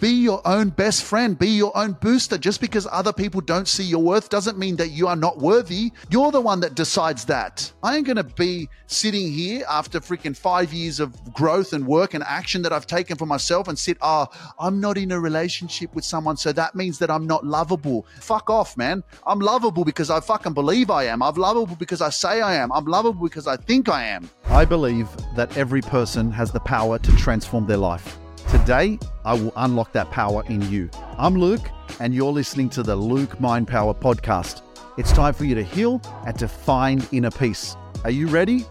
Be your own best friend. Be your own booster. Just because other people don't see your worth doesn't mean that you are not worthy. You're the one that decides that. I ain't gonna be sitting here after freaking five years of growth and work and action that I've taken for myself and sit, oh, I'm not in a relationship with someone, so that means that I'm not lovable. Fuck off, man. I'm lovable because I fucking believe I am. I'm lovable because I say I am. I'm lovable because I think I am. I believe that every person has the power to transform their life. Today, I will unlock that power in you. I'm Luke, and you're listening to the Luke Mind Power podcast. It's time for you to heal and to find inner peace. Are you ready?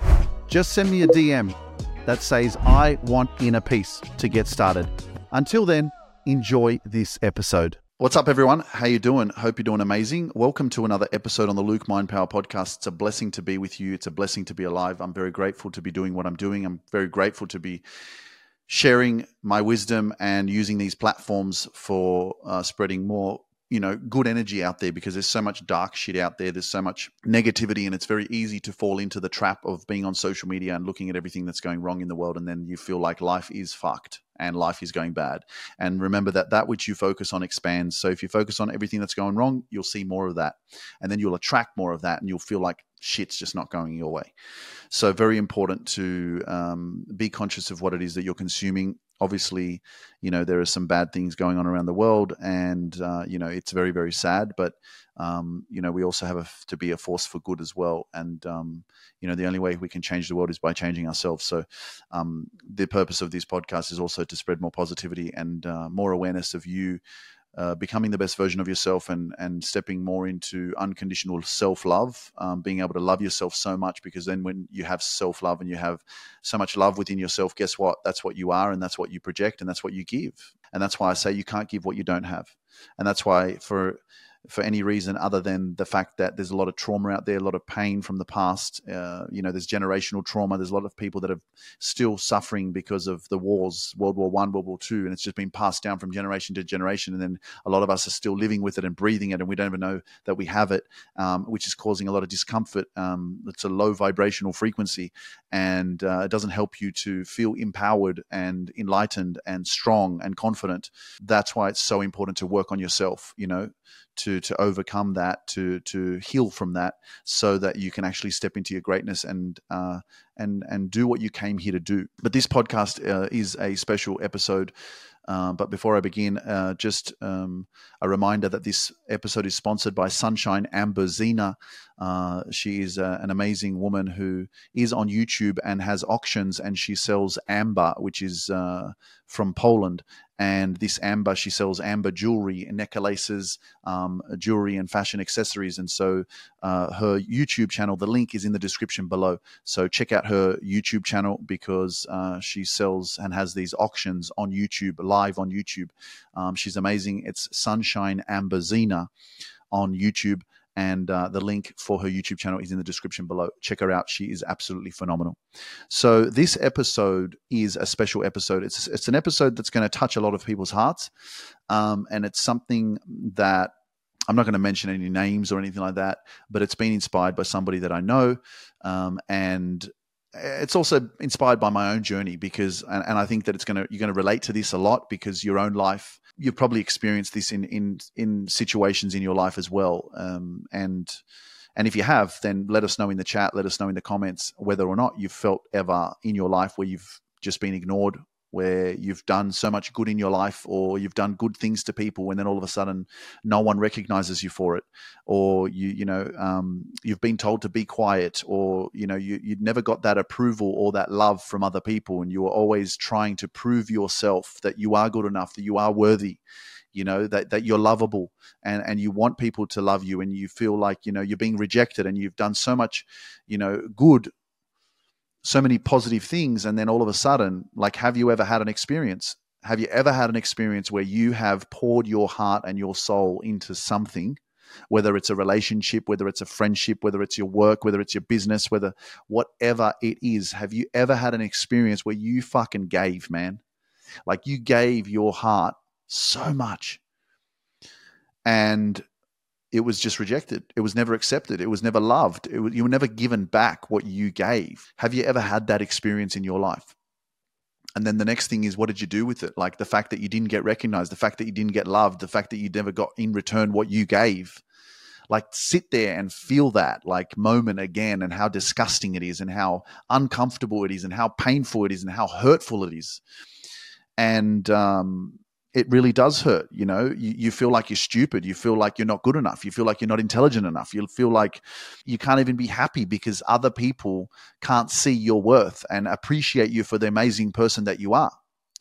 Just send me a DM that says, I want inner peace to get started. Until then, enjoy this episode. What's up, everyone? How you doing? Hope you're doing amazing. Welcome to another episode on the Luke Mind Power podcast. It's a blessing to be with you. It's a blessing to be alive. I'm very grateful to be doing what I'm doing. I'm very grateful to be sharing my wisdom and using these platforms for uh, spreading more you know good energy out there because there's so much dark shit out there. There's so much negativity and it's very easy to fall into the trap of being on social media and looking at everything that's going wrong in the world and then you feel like life is fucked and life is going bad. And remember that that which you focus on expands. So if you focus on everything that's going wrong you'll see more of that and then you'll attract more of that and you'll feel like shit's just not going your way. So very important to um, be conscious of what it is that you're consuming obviously, you know, there are some bad things going on around the world, and uh, you know, it's very, very sad. But um, you know, we also have a, to be a force for good as well. And um, you know, the only way we can change the world is by changing ourselves. So, um, the purpose of this podcast is also to spread more positivity and uh, more awareness of you uh, becoming the best version of yourself and and stepping more into unconditional self love, um, being able to love yourself so much because then when you have self love and you have so much love within yourself, guess what? That's what you are and that's what you project and that's what you give. And that's why I say you can't give what you don't have. And that's why for for any reason other than the fact that there's a lot of trauma out there, a lot of pain from the past. Uh, you know, there's generational trauma. There's a lot of people that are still suffering because of the wars, World War One, World War Two, and it's just been passed down from generation to generation. And then a lot of us are still living with it and breathing it, and we don't even know that we have it, um, which is causing a lot of discomfort. Um, it's a low vibrational frequency, and uh, it doesn't help you to feel empowered and enlightened and strong and confident. That's why it's so important to work on yourself. You know, to to overcome that, to to heal from that, so that you can actually step into your greatness and uh, and and do what you came here to do. But this podcast uh, is a special episode. Uh, but before I begin, uh, just um, a reminder that this episode is sponsored by Sunshine Amber Zena. Uh, she is uh, an amazing woman who is on YouTube and has auctions, and she sells amber, which is from Poland. And this amber she sells amber jewelry necklaces um, jewelry and fashion accessories. And so uh, her youtube channel the link is in the description below. So check out her youtube channel because uh, she sells and has these auctions on youtube live on youtube. Um, she's amazing. It's sunshine amber zena on youtube and uh, the link for her YouTube channel is in the description below. Check her out; she is absolutely phenomenal. So this episode is a special episode. It's it's an episode that's going to touch a lot of people's hearts, um, and it's something that I'm not going to mention any names or anything like that, but it's been inspired by somebody that I know, um, and it's also inspired by my own journey because, and, and I think that it's going to you're going to relate to this a lot because your own life you've probably experienced this in in in situations in your life as well. Um, and and if you have, then let us know in the chat. Let us know in the comments whether or not you've felt ever in your life where you've just been ignored where you've done so much good in your life or you've done good things to people and then all of a sudden no one recognizes you for it or you you know um, you've been told to be quiet or you know you you never got that approval or that love from other people and you were always trying to prove yourself that you are good enough that you are worthy you know that, that you're lovable and and you want people to love you and you feel like you know you're being rejected and you've done so much you know good so many positive things and then all of a sudden like have you ever had an experience? Have you ever had an experience where you have poured your heart and your soul into something whether it's a relationship whether it's a friendship whether it's your work whether it's your business whether whatever it is have you ever had an experience where you fucking gave man? Like you gave your heart so much. And it was just rejected. It was never accepted. It was never loved. Was, you were never given back what you gave. Have you ever had that experience in your life? And then the next thing is, what did you do with it? Like the fact that you didn't get recognized, the fact that you didn't get loved, the fact that you never got in return what you gave. Like sit there and feel that like moment again and how disgusting it is and how uncomfortable it is and how painful it is and how hurtful it is. And um, it really does hurt. You know, you, you, feel like you're stupid. You feel like you're not good enough. You feel like you're not intelligent enough. You feel like you can't even be happy because other people can't see your worth and appreciate you for the amazing person that you are.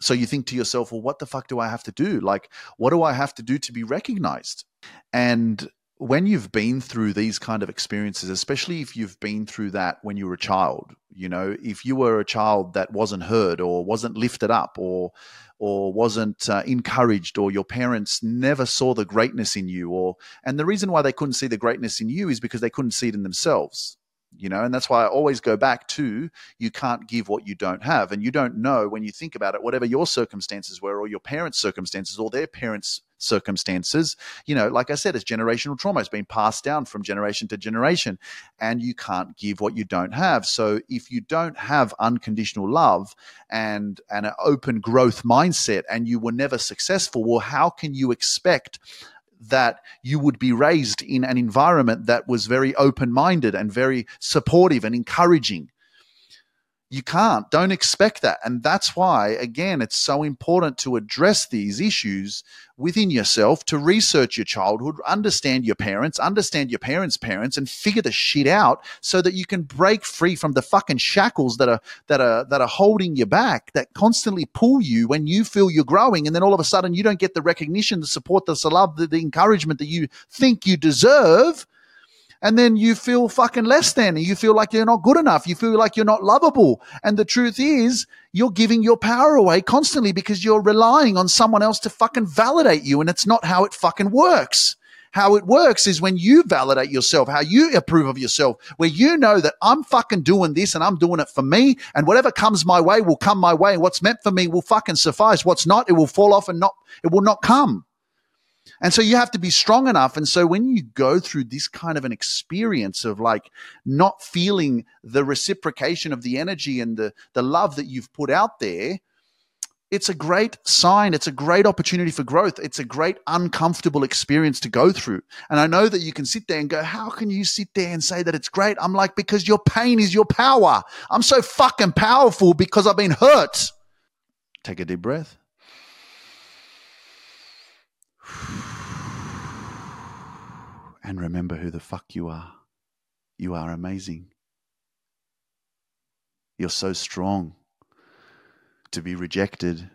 So you think to yourself, well, what the fuck do I have to do? Like, what do I have to do to be recognized? And when you've been through these kind of experiences, especially if you've been through that when you were a child, you know, if you were a child that wasn't heard or wasn't lifted up or or wasn't uh, encouraged or your parents never saw the greatness in you or and the reason why they couldn't see the greatness in you is because they couldn't see it in themselves you know and that's why i always go back to you can't give what you don't have and you don't know when you think about it whatever your circumstances were or your parents circumstances or their parents circumstances you know like i said it's generational trauma it's been passed down from generation to generation and you can't give what you don't have so if you don't have unconditional love and and an open growth mindset and you were never successful well how can you expect that you would be raised in an environment that was very open minded and very supportive and encouraging. You can't. Don't expect that. And that's why, again, it's so important to address these issues within yourself, to research your childhood, understand your parents, understand your parents' parents, and figure the shit out so that you can break free from the fucking shackles that are that are that are holding you back, that constantly pull you when you feel you're growing, and then all of a sudden you don't get the recognition, the support, the love, the, the encouragement that you think you deserve and then you feel fucking less than. You feel like you're not good enough. You feel like you're not lovable. And the truth is, you're giving your power away constantly because you're relying on someone else to fucking validate you. And it's not how it fucking works. How it works is when you validate yourself, how you approve of yourself, where you know that I'm fucking doing this and I'm doing it for me. And whatever comes my way will come my way. And what's meant for me will fucking suffice. What's not, it will fall off and not, it will not come. And so you have to be strong enough. And so when you go through this kind of an experience of like not feeling the reciprocation of the energy and the, the love that you've put out there, it's a great sign. It's a great opportunity for growth. It's a great uncomfortable experience to go through. And I know that you can sit there and go, How can you sit there and say that it's great? I'm like, Because your pain is your power. I'm so fucking powerful because I've been hurt. Take a deep breath. And remember who the fuck you are. You are amazing. You're so strong to be rejected,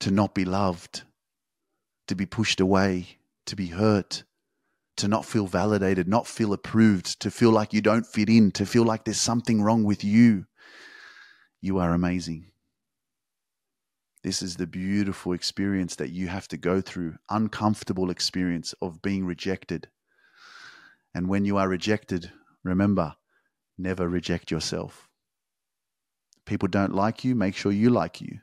to not be loved, to be pushed away, to be hurt, to not feel validated, not feel approved, to feel like you don't fit in, to feel like there's something wrong with you. You are amazing. This is the beautiful experience that you have to go through, uncomfortable experience of being rejected, and when you are rejected, remember, never reject yourself. People don't like you, make sure you like you.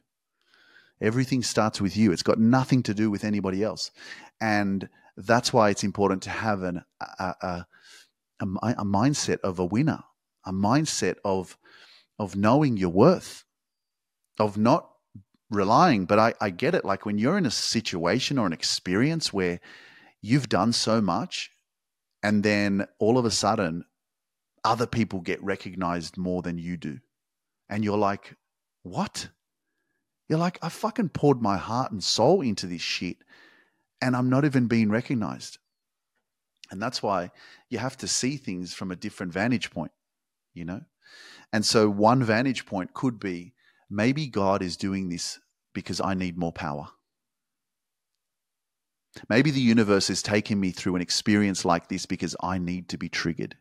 Everything starts with you. It's got nothing to do with anybody else. And that's why it's important to have an, a, a, a, a mindset of a winner, a mindset of, of knowing your worth, of not relying. But I, I get it. Like when you're in a situation or an experience where you've done so much and then all of a sudden other people get recognized more than you do. And you're like what? You're like i fucking poured my heart and soul into this shit and i'm not even being recognized. And that's why you have to see things from a different vantage point you know? And so one vantage point could be maybe god is doing this because i need more power Maybe the universe is taking me through an experience like this because I need to be triggered.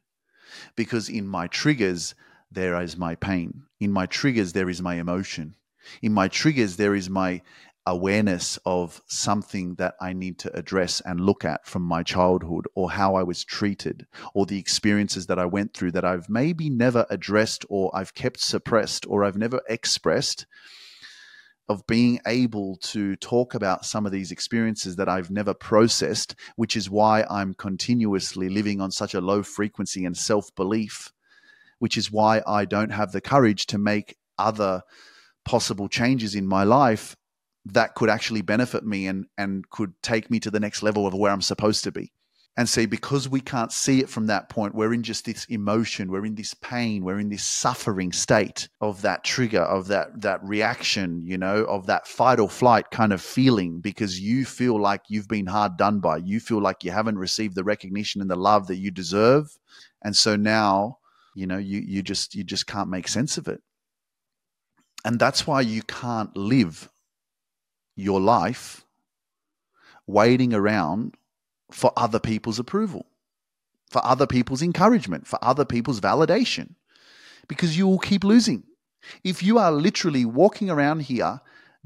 Because in my triggers, there is my pain. In my triggers, there is my emotion. In my triggers, there is my awareness of something that I need to address and look at from my childhood or how I was treated or the experiences that I went through that I've maybe never addressed or I've kept suppressed or I've never expressed of being able to talk about some of these experiences that I've never processed, which is why I'm continuously living on such a low frequency and self belief, which is why I don't have the courage to make other possible changes in my life that could actually benefit me and and could take me to the next level of where I'm supposed to be. And see, because we can't see it from that point, we're in just this emotion, we're in this pain, we're in this suffering state of that trigger, of that that reaction, you know, of that fight or flight kind of feeling, because you feel like you've been hard done by. You feel like you haven't received the recognition and the love that you deserve. And so now, you know, you you just you just can't make sense of it. And that's why you can't live your life waiting around for other people's approval, for other people's encouragement, for other people's validation, because you will keep losing. If you are literally walking around here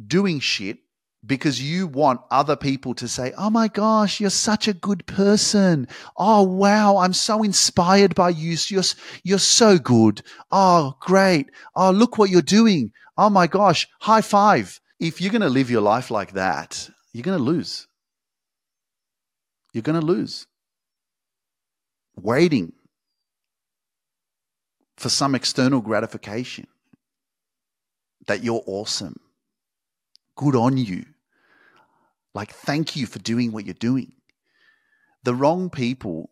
doing shit because you want other people to say, Oh my gosh, you're such a good person. Oh wow, I'm so inspired by you. You're, you're so good. Oh, great. Oh, look what you're doing. Oh my gosh, high five. If you're going to live your life like that, you're going to lose. You're going to lose. Waiting for some external gratification that you're awesome. Good on you. Like, thank you for doing what you're doing. The wrong people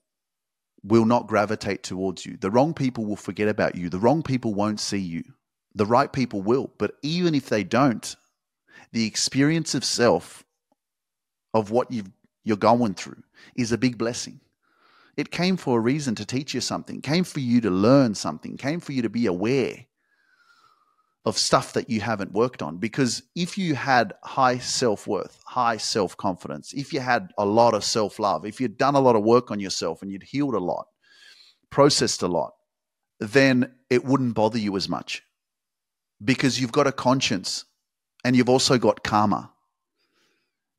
will not gravitate towards you. The wrong people will forget about you. The wrong people won't see you. The right people will. But even if they don't, the experience of self, of what you you're going through, is a big blessing. It came for a reason to teach you something, came for you to learn something, came for you to be aware of stuff that you haven't worked on. Because if you had high self worth, high self confidence, if you had a lot of self love, if you'd done a lot of work on yourself and you'd healed a lot, processed a lot, then it wouldn't bother you as much because you've got a conscience and you've also got karma.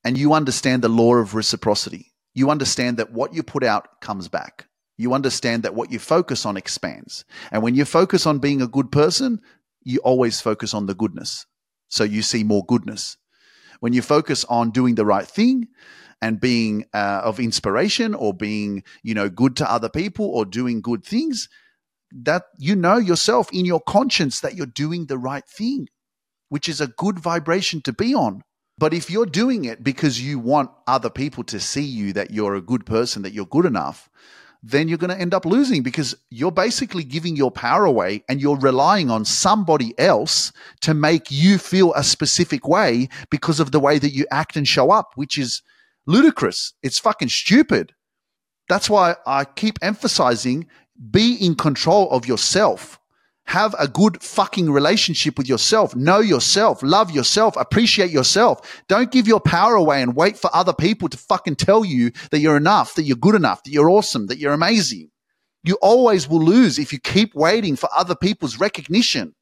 And you understand the law of reciprocity. You understand that what you put out comes back. You understand that what you focus on expands. And when you focus on being a good person, you always focus on the goodness. So you see more goodness. When you focus on doing the right thing and being uh, of inspiration or being, you know, good to other people or doing good things, that you know yourself in your conscience that you're doing the right thing, which is a good vibration to be on. But if you're doing it because you want other people to see you that you're a good person, that you're good enough, then you're going to end up losing because you're basically giving your power away and you're relying on somebody else to make you feel a specific way because of the way that you act and show up, which is ludicrous. It's fucking stupid. That's why I keep emphasizing be in control of yourself. Have a good fucking relationship with yourself. Know yourself. Love yourself. Appreciate yourself. Don't give your power away and wait for other people to fucking tell you that you're enough, that you're good enough, that you're awesome, that you're amazing. You always will lose if you keep waiting for other people's recognition.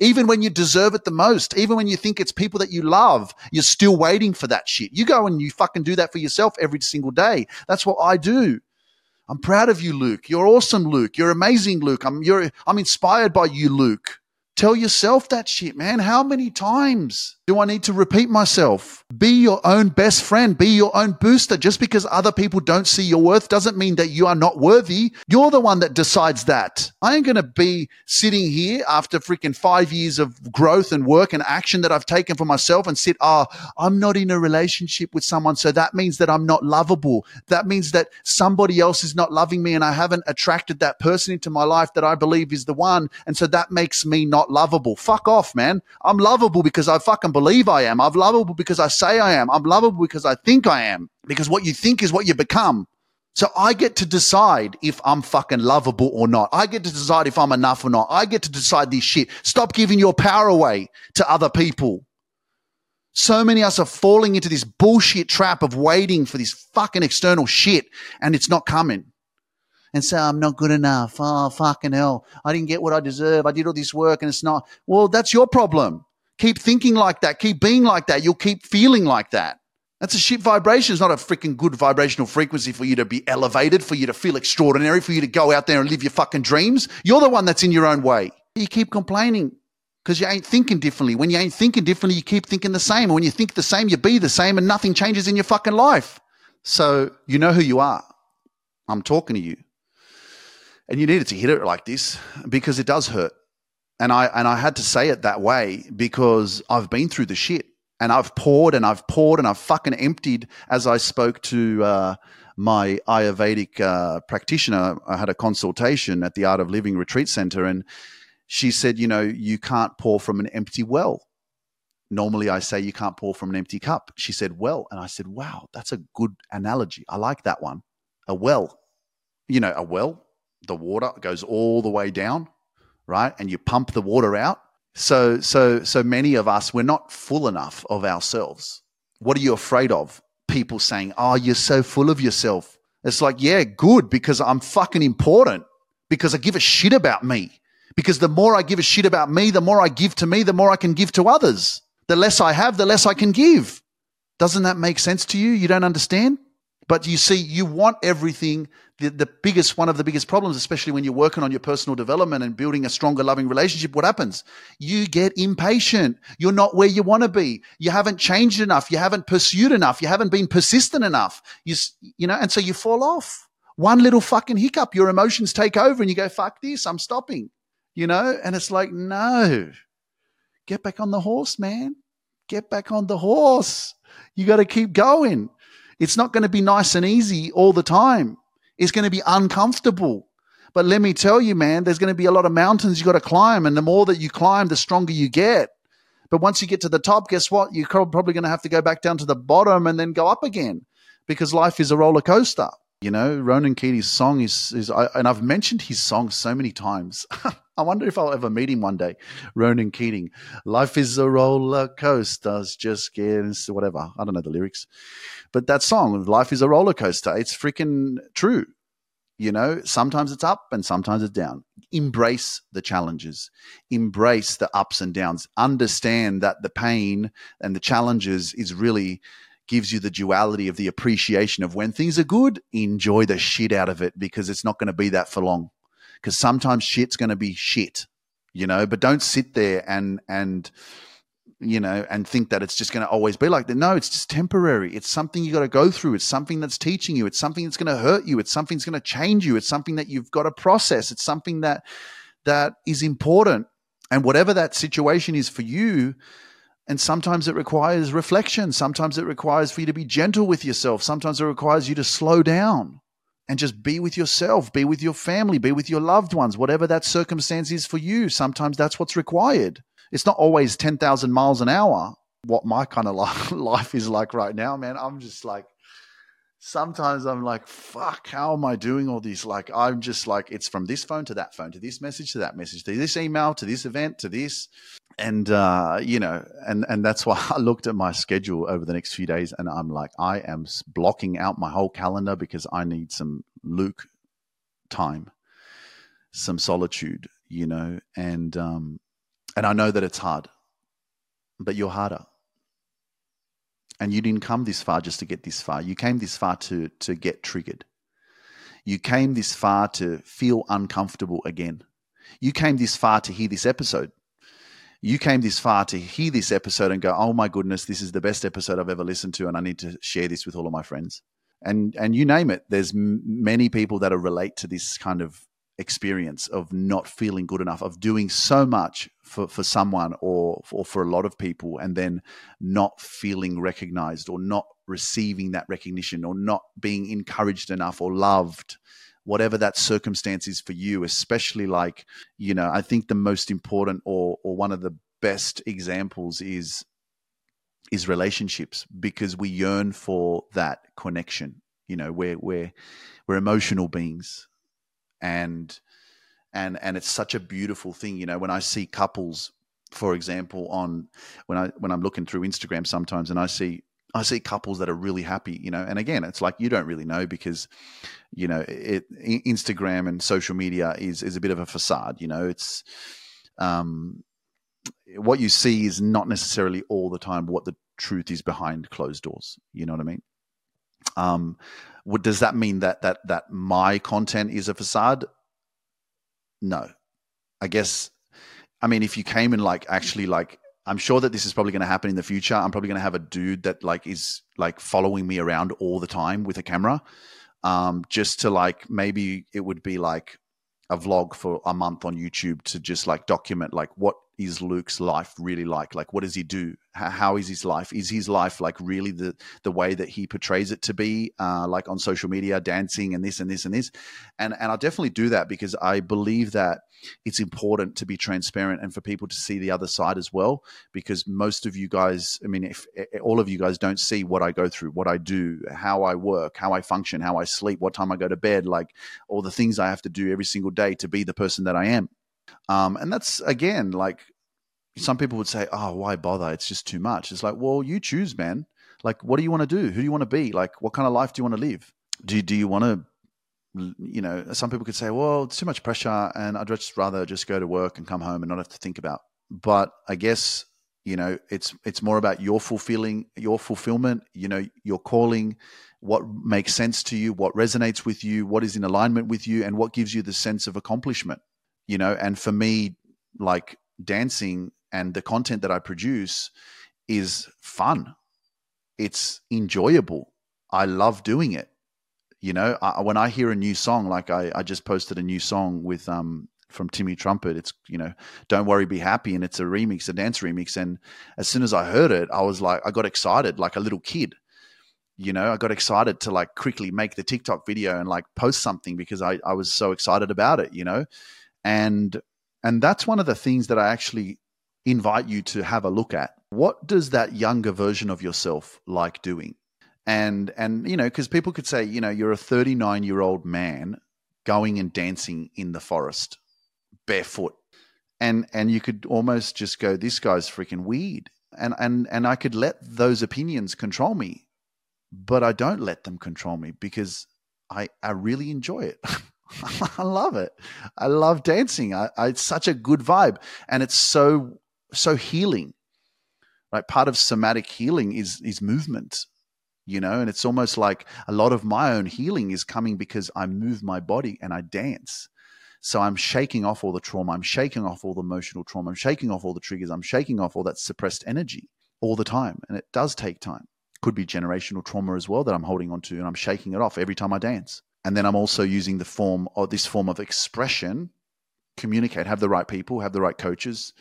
Even when you deserve it the most, even when you think it's people that you love, you're still waiting for that shit. You go and you fucking do that for yourself every single day. That's what I do. I'm proud of you, Luke. You're awesome, Luke. You're amazing, Luke. I'm, you're, I'm inspired by you, Luke. Tell yourself that shit, man. How many times do I need to repeat myself? Be your own best friend. Be your own booster. Just because other people don't see your worth doesn't mean that you are not worthy. You're the one that decides that. I ain't going to be sitting here after freaking five years of growth and work and action that I've taken for myself and sit, oh, I'm not in a relationship with someone. So that means that I'm not lovable. That means that somebody else is not loving me and I haven't attracted that person into my life that I believe is the one. And so that makes me not lovable. Fuck off, man. I'm lovable because I fucking believe I am. I'm lovable because I say I am. I'm lovable because I think I am. Because what you think is what you become. So I get to decide if I'm fucking lovable or not. I get to decide if I'm enough or not. I get to decide this shit. Stop giving your power away to other people. So many of us are falling into this bullshit trap of waiting for this fucking external shit and it's not coming and say, I'm not good enough. Oh, fucking hell. I didn't get what I deserve. I did all this work and it's not. Well, that's your problem. Keep thinking like that. Keep being like that. You'll keep feeling like that. That's a shit vibration. It's not a freaking good vibrational frequency for you to be elevated, for you to feel extraordinary, for you to go out there and live your fucking dreams. You're the one that's in your own way. You keep complaining because you ain't thinking differently. When you ain't thinking differently, you keep thinking the same. And when you think the same, you be the same and nothing changes in your fucking life. So you know who you are. I'm talking to you. And you needed to hit it like this because it does hurt. And I and I had to say it that way because I've been through the shit and I've poured and I've poured and I've fucking emptied as I spoke to uh, my Ayurvedic uh, practitioner. I had a consultation at the Art of Living Retreat Center and she said, you know, you can't pour from an empty well. Normally I say you can't pour from an empty cup. She said, well. And I said, wow, that's a good analogy. I like that one. A well, you know, a well, the water goes all the way down, right? And you pump the water out. So, so, so many of us, we're not full enough of ourselves. What are you afraid of? People saying, oh, you're so full of yourself. It's like, yeah, good, because I'm fucking important, because I give a shit about me. Because the more I give a shit about me, the more I give to me, the more I can give to others. The less I have, the less I can give. Doesn't that make sense to you? You don't understand? But you see, you want everything. The, the biggest, one of the biggest problems, especially when you're working on your personal development and building a stronger, loving relationship, what happens? You get impatient. You're not where you want to be. You haven't changed enough. You haven't pursued enough. You haven't been persistent enough. You, you know, and so you fall off. One little fucking hiccup, your emotions take over and you go, fuck this, I'm stopping, you know? And it's like, no, get back on the horse, man. Get back on the horse. You got to keep going. It's not going to be nice and easy all the time. It's going to be uncomfortable. But let me tell you, man, there's going to be a lot of mountains you got to climb. And the more that you climb, the stronger you get. But once you get to the top, guess what? You're probably going to have to go back down to the bottom and then go up again because life is a roller coaster. You know, Ronan Keating's song is, is I, and I've mentioned his song so many times. I wonder if I'll ever meet him one day. Ronan Keating. Life is a roller coaster. Just get whatever. I don't know the lyrics. But that song, Life is a roller coaster, it's freaking true. You know, sometimes it's up and sometimes it's down. Embrace the challenges, embrace the ups and downs. Understand that the pain and the challenges is really gives you the duality of the appreciation of when things are good, enjoy the shit out of it because it's not going to be that for long. Because sometimes shit's going to be shit, you know, but don't sit there and, and, you know, and think that it's just going to always be like that. No, it's just temporary. It's something you got to go through. It's something that's teaching you. It's something that's going to hurt you. It's something that's going to change you. It's something that you've got to process. It's something that, that is important. And whatever that situation is for you, and sometimes it requires reflection. Sometimes it requires for you to be gentle with yourself. Sometimes it requires you to slow down and just be with yourself, be with your family, be with your loved ones, whatever that circumstance is for you. Sometimes that's what's required. It's not always 10,000 miles an hour, what my kind of life is like right now, man. I'm just like, sometimes I'm like, fuck, how am I doing all these? Like, I'm just like, it's from this phone to that phone, to this message, to that message, to this email, to this event, to this and uh, you know, and and that's why I looked at my schedule over the next few days, and I'm like, I am blocking out my whole calendar because I need some Luke time, some solitude, you know, and um, and I know that it's hard, but you're harder, and you didn't come this far just to get this far. You came this far to to get triggered. You came this far to feel uncomfortable again. You came this far to hear this episode you came this far to hear this episode and go, "Oh my goodness, this is the best episode I've ever listened to, and I need to share this with all of my friends." And and you name it, there's m- many people that are relate to this kind of experience of not feeling good enough, of doing so much for, for someone or, or for a lot of people, and then not feeling recognized or not receiving that recognition or not being encouraged enough or loved whatever that circumstance is for you, especially like, you know, I think the most important or or one of the best examples is is relationships because we yearn for that connection. You know, we're we're we're emotional beings and and and it's such a beautiful thing, you know, when I see couples for example on when I when I'm looking through Instagram sometimes and I see I see couples that are really happy, you know, and again, it's like you don't really know because, you know, it, Instagram and social media is is a bit of a facade, you know. It's um, what you see is not necessarily all the time what the truth is behind closed doors. You know what I mean? Um, what, does that mean that that that my content is a facade? No, I guess. I mean, if you came and like actually like I'm sure that this is probably going to happen in the future. I'm probably going to have a dude that like is like following me around all the time with a camera, um, just to like maybe it would be like a vlog for a month on YouTube to just like document like what is Luke's life really like? Like, what does he do? How, how is his life? Is his life like really the the way that he portrays it to be? Uh, like on social media, dancing and this and this and this, and and I'll definitely do that because I believe that it's important to be transparent and for people to see the other side as well. Because most of you guys, I mean, if, if all of you guys don't see what I go through, what I do, how I work, how I function, how I sleep, what time I go to bed, like all the things I have to do every single day to be the person that I am um, and that's again like some people would say, "Oh, why bother? It's just too much." It's like, well, you choose, man. Like, what do you want to do? Who do you want to be? Like, what kind of life do you want to live? Do do you want to, you know? Some people could say, "Well, it's too much pressure, and I'd just rather just go to work and come home and not have to think about." But I guess you know, it's it's more about your fulfilling, your fulfillment. You know, your calling, what makes sense to you, what resonates with you, what is in alignment with you, and what gives you the sense of accomplishment you know and for me like dancing and the content that i produce is fun. It's enjoyable. I love doing it. You know I, when i hear a new song like I, I just posted a new song with um from timmy trumpet. It's you know don't worry be happy and it's a remix a dance remix. And as soon as i heard it i was like i got excited like a little kid. You know i got excited to like quickly make the tiktok video and like post something because i, I was so excited about it you know and and that's one of the things that I actually invite you to have a look at. What does that younger version of yourself like doing? And and you know, because people could say, you know, you're a 39 year old man going and dancing in the forest barefoot, and and you could almost just go, this guy's freaking weird, and and and I could let those opinions control me, but I don't let them control me because I I really enjoy it. I love it. I love dancing. I, I, it's such a good vibe, and it's so so healing. Right, part of somatic healing is is movement. You know, and it's almost like a lot of my own healing is coming because I move my body and I dance. So I'm shaking off all the trauma. I'm shaking off all the emotional trauma. I'm shaking off all the triggers. I'm shaking off all that suppressed energy all the time, and it does take time. Could be generational trauma as well that I'm holding on to, and I'm shaking it off every time I dance and then I'm also using the form or this form of expression, communicate, have the right people, have the right coaches,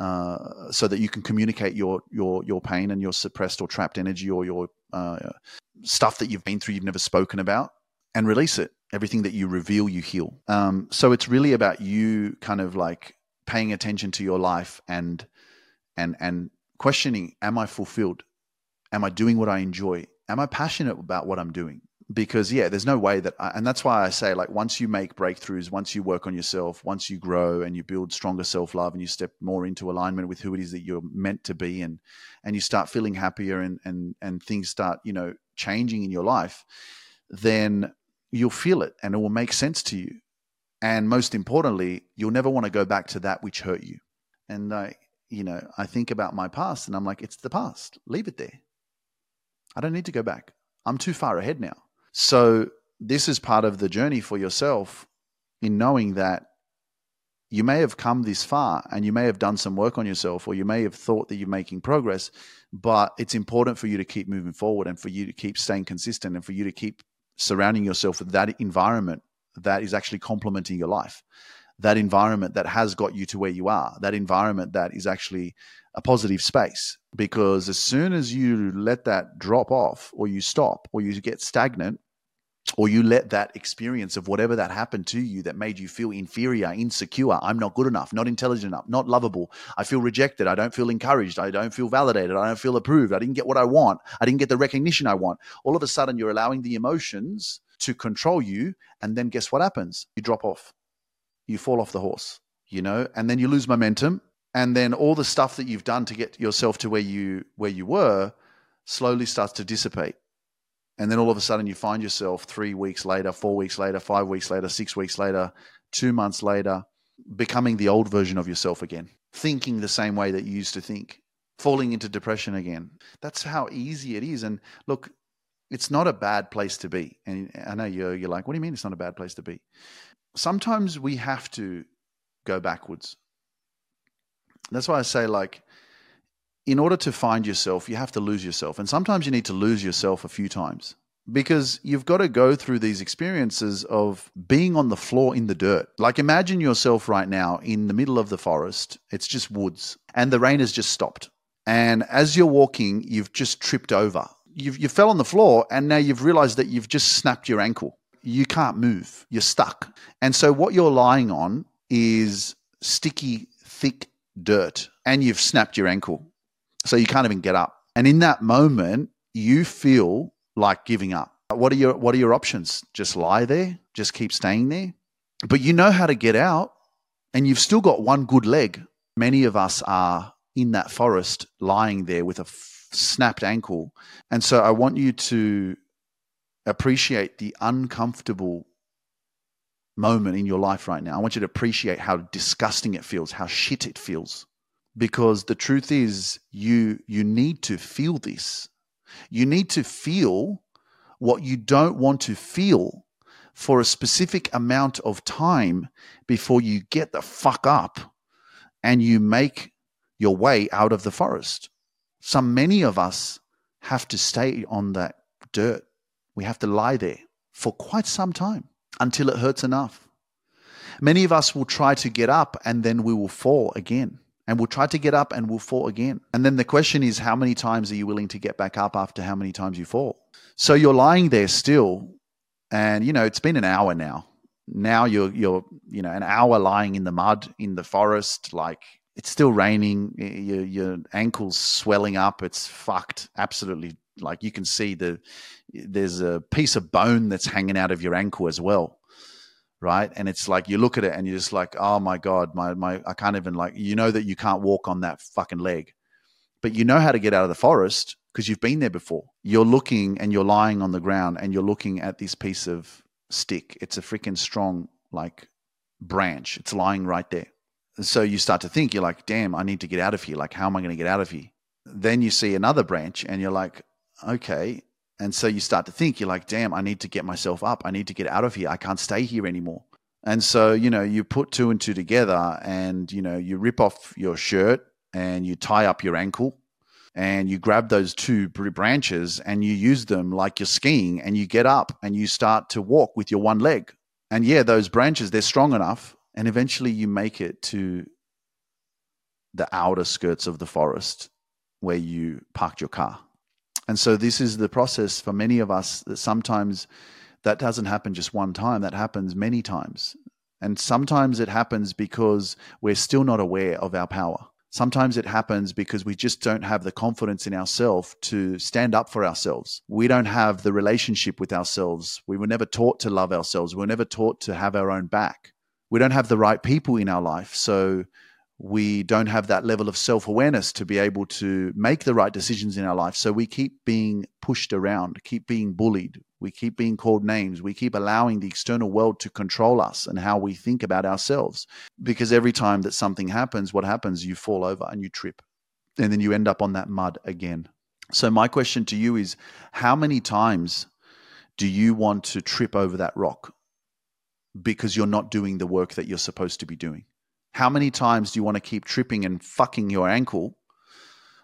uh, so that you can communicate your your your pain and your suppressed or trapped energy or your uh, stuff that you've been through, you've never spoken about, and release it. Everything that you reveal, you heal. Um, so it's really about you kind of like paying attention to your life and and and questioning: Am I fulfilled? Am I doing what I enjoy? Am I passionate about what I'm doing? Because yeah there's no way that I, and that's why i say like once you make breakthroughs once you work on yourself once you grow and you build stronger self-love and you step more into alignment with who it is that you're meant to be and and you start feeling happier and and and things start you know changing in your life then you'll feel it and it will make sense to you. And most importantly you'll never want to go back to that which hurt you. And i you know i think about my past and i'm like it's the past. Leave it there. I don't need to go back. I'm too far ahead now so this is part of the journey for yourself in knowing that you may have come this far and you may have done some work on yourself or you may have thought that you're making progress but it's important for you to keep moving forward and for you to keep staying consistent and for you to keep surrounding yourself with that environment that is actually complementing your life. That environment that has got you to where you are. That environment that is actually a positive space. Because as soon as you let that drop off or you stop or you get stagnant or you let that experience of whatever that happened to you that made you feel inferior, insecure, I'm not good enough, not intelligent enough, not lovable, I feel rejected, I don't feel encouraged, I don't feel validated, I don't feel approved, I didn't get what I want, I didn't get the recognition I want. All of a sudden, you're allowing the emotions to control you. And then guess what happens? You drop off, you fall off the horse, you know, and then you lose momentum. And then all the stuff that you've done to get yourself to where you where you were slowly starts to dissipate and then all of a sudden, you find yourself three weeks later, four weeks later, five weeks later, six weeks later, two months later, becoming the old version of yourself again, thinking the same way that you used to think, falling into depression again. That's how easy it is. And look, it's not a bad place to be. And I know you're, you're like, what do you mean it's not a bad place to be? Sometimes we have to go backwards. That's why I say, like, in order to find yourself, you have to lose yourself. And sometimes you need to lose yourself a few times. because you've got to go through these experiences of being on the floor in the dirt. Like imagine yourself right now in the middle of the forest, it's just woods, and the rain has just stopped. And as you're walking, you've just tripped over. You've, you fell on the floor, and now you've realized that you've just snapped your ankle. You can't move, you're stuck. And so, what you're lying on is sticky, thick dirt, and you've snapped your ankle. So, you can't even get up. And in that moment, you feel like giving up. What are your what are your options? Just lie there, just keep staying there. But you know how to get out and you've still got one good leg. Many of us are in that forest lying there with a f- snapped ankle. And so I want you to appreciate the uncomfortable moment in your life right now. I want you to appreciate how disgusting it feels, how shit it feels. Because the truth is you you need to feel this you need to feel what you don't want to feel for a specific amount of time before you get the fuck up and you make your way out of the forest. So many of us have to stay on that dirt. We have to lie there for quite some time until it hurts enough. Many of us will try to get up and then we will fall again and we'll try to get up and we'll fall again. And then the question is, how many times are you willing to get back up after how many times you fall? So you're lying there still, and you know it's been an hour now. Now you're you're you know an hour lying in the mud in the forest, like it's still raining. Your your ankles swelling up. It's fucked. Absolutely, like you can see the there's a piece of bone that's hanging out of your ankle as well right? And it's like you look at it and you're just like, oh my god, my my I can't even like you know that you can't walk on that fucking leg, but you know how to get out of the forest because you've been there before. You're looking and you're lying on the ground and you're looking at this piece of stick. It's a freaking strong like branch. It's lying right there. So you start to think, you're like, damn, I need to get out of here. Like, how am I going to get out of here? Then you see another branch and you're like, okay, and so you start to think, you're like, damn, I need to get myself up. I need to get out of here. I can't stay here anymore. And so, you know, you put two and two together and, you know, you rip off your shirt and you tie up your ankle and you grab those two branches and you use them like you're skiing and you get up and you start to walk with your one leg. And yeah, those branches, they're strong enough. And eventually you make it to the outer skirts of the forest where you parked your car. And so this is the process for many of us that sometimes that doesn't happen just one time, that happens many times. And sometimes it happens because we're still not aware of our power. Sometimes it happens because we just don't have the confidence in ourselves to stand up for ourselves. We don't have the relationship with ourselves. We were never taught to love ourselves. We were never taught to have our own back. We don't have the right people in our life. So we don't have that level of self awareness to be able to make the right decisions in our life. So we keep being pushed around, keep being bullied, we keep being called names, we keep allowing the external world to control us and how we think about ourselves. Because every time that something happens, what happens? You fall over and you trip, and then you end up on that mud again. So, my question to you is how many times do you want to trip over that rock because you're not doing the work that you're supposed to be doing? How many times do you want to keep tripping and fucking your ankle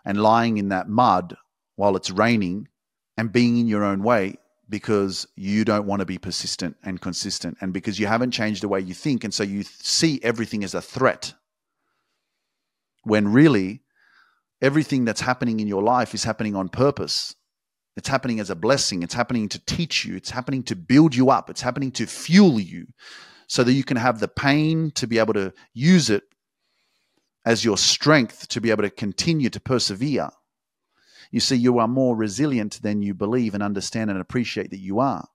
and lying in that mud while it's raining and being in your own way because you don't want to be persistent and consistent and because you haven't changed the way you think and so you see everything as a threat? When really everything that's happening in your life is happening on purpose. It's happening as a blessing. It's happening to teach you. It's happening to build you up. It's happening to fuel you so that you can have the pain to be able to use it as your strength to be able to continue to persevere. You see, you are more resilient than you believe and understand and appreciate that you are.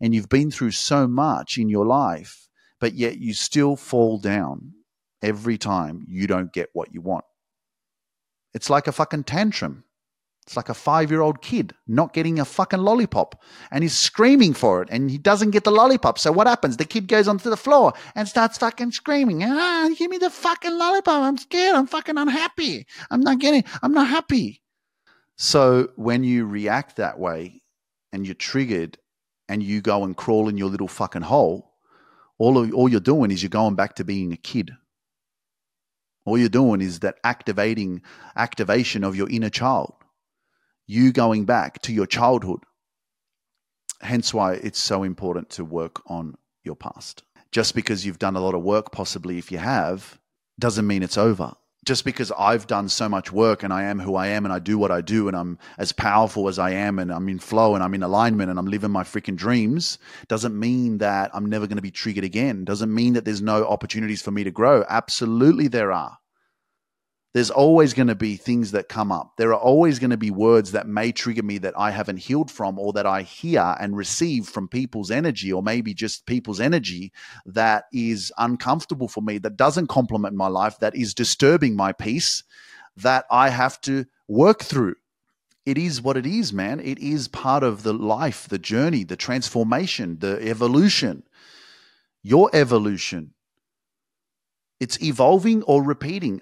And you've been through so much in your life, but yet you still fall down every time you don't get what you want. It's like a fucking tantrum. It's like a five year old kid not getting a fucking lollipop and he's screaming for it and he doesn't get the lollipop. So what happens? The kid goes onto the floor and starts fucking screaming. Ah, give me the fucking lollipop. I'm scared. I'm fucking unhappy. I'm not getting, I'm not happy. So when you react that way and you're triggered and you go and crawl in your little fucking hole, all, of, all you're doing is you're going back to being a kid. All you're doing is that activating activation of your inner child you going back to your childhood. hence why it's so important to work on your past. Just because you've done a lot of work, possibly if you have, doesn't mean it's over. Just because I've done so much work and I am who I am and I do what I do and I'm as powerful as I am and I'm in flow and I'm in alignment and I'm living my freaking dreams doesn't mean that I'm never going to be triggered again. Doesn't mean that there's no opportunities for me to grow. Absolutely, there are there's always going to be things that come up. There are always going to be words that may trigger me that I haven't healed from or that I hear and receive from people's energy or maybe just people's energy that is uncomfortable for me, that doesn't complement my life, that is disturbing my peace, that I have to work through. It is what it is, man. It is part of the life, the journey, the transformation, the evolution, your evolution. It's evolving or repeating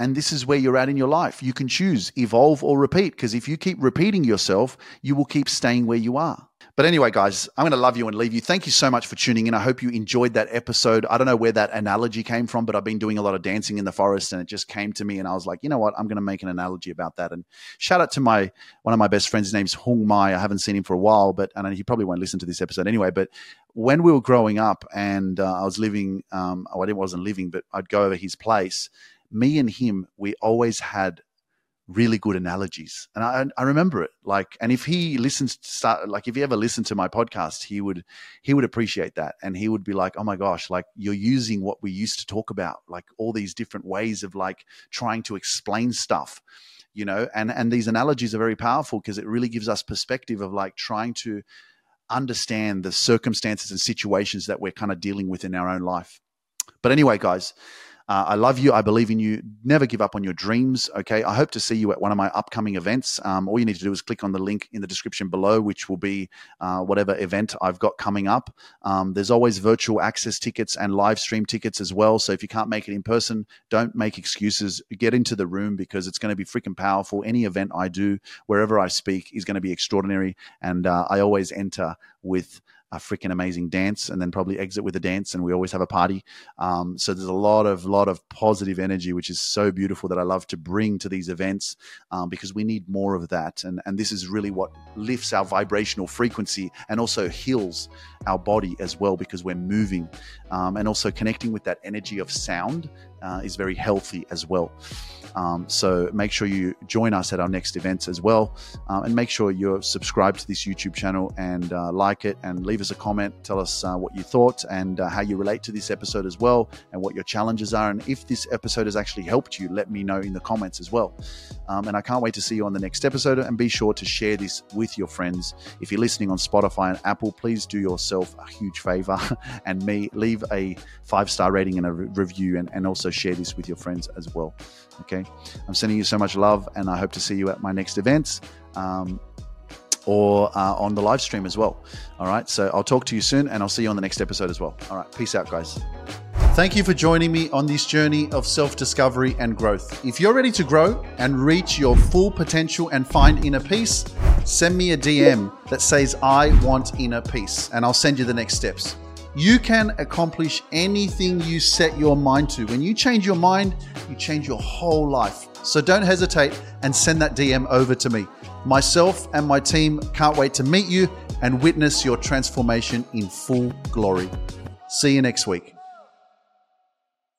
and this is where you're at in your life. You can choose evolve or repeat because if you keep repeating yourself, you will keep staying where you are. But anyway, guys, I'm going to love you and leave you. Thank you so much for tuning in. I hope you enjoyed that episode. I don't know where that analogy came from, but I've been doing a lot of dancing in the forest and it just came to me and I was like, you know what? I'm going to make an analogy about that. And shout out to my one of my best friends. His name's Hung Mai. I haven't seen him for a while, but and he probably won't listen to this episode anyway. But when we were growing up and uh, I was living, um, oh, I wasn't living, but I'd go over his place me and him, we always had really good analogies. And I, I remember it like, and if he listens to start, like if he ever listened to my podcast, he would, he would appreciate that. And he would be like, Oh my gosh, like you're using what we used to talk about, like all these different ways of like trying to explain stuff, you know, and, and these analogies are very powerful because it really gives us perspective of like trying to understand the circumstances and situations that we're kind of dealing with in our own life. But anyway, guys, uh, I love you. I believe in you. Never give up on your dreams. Okay. I hope to see you at one of my upcoming events. Um, all you need to do is click on the link in the description below, which will be uh, whatever event I've got coming up. Um, there's always virtual access tickets and live stream tickets as well. So if you can't make it in person, don't make excuses. Get into the room because it's going to be freaking powerful. Any event I do, wherever I speak, is going to be extraordinary. And uh, I always enter with a freaking amazing dance and then probably exit with a dance and we always have a party. Um, so there's a lot of lot of positive energy which is so beautiful that i love to bring to these events um, because we need more of that. And, and this is really what lifts our vibrational frequency and also heals our body as well because we're moving um, and also connecting with that energy of sound uh, is very healthy as well um, so make sure you join us at our next events as well. Um, and make sure you're subscribed to this YouTube channel and uh, like it and leave us a comment. Tell us uh, what you thought and uh, how you relate to this episode as well and what your challenges are. And if this episode has actually helped you, let me know in the comments as well. Um, and I can't wait to see you on the next episode. And be sure to share this with your friends. If you're listening on Spotify and Apple, please do yourself a huge favor and me leave a five star rating and a re- review and, and also share this with your friends as well. Okay. I'm sending you so much love, and I hope to see you at my next events. Um, or uh, on the live stream as well. All right. So I'll talk to you soon and I'll see you on the next episode as well. All right. Peace out, guys. Thank you for joining me on this journey of self discovery and growth. If you're ready to grow and reach your full potential and find inner peace, send me a DM that says, I want inner peace, and I'll send you the next steps. You can accomplish anything you set your mind to. When you change your mind, you change your whole life. So don't hesitate and send that DM over to me. Myself and my team can't wait to meet you and witness your transformation in full glory. See you next week.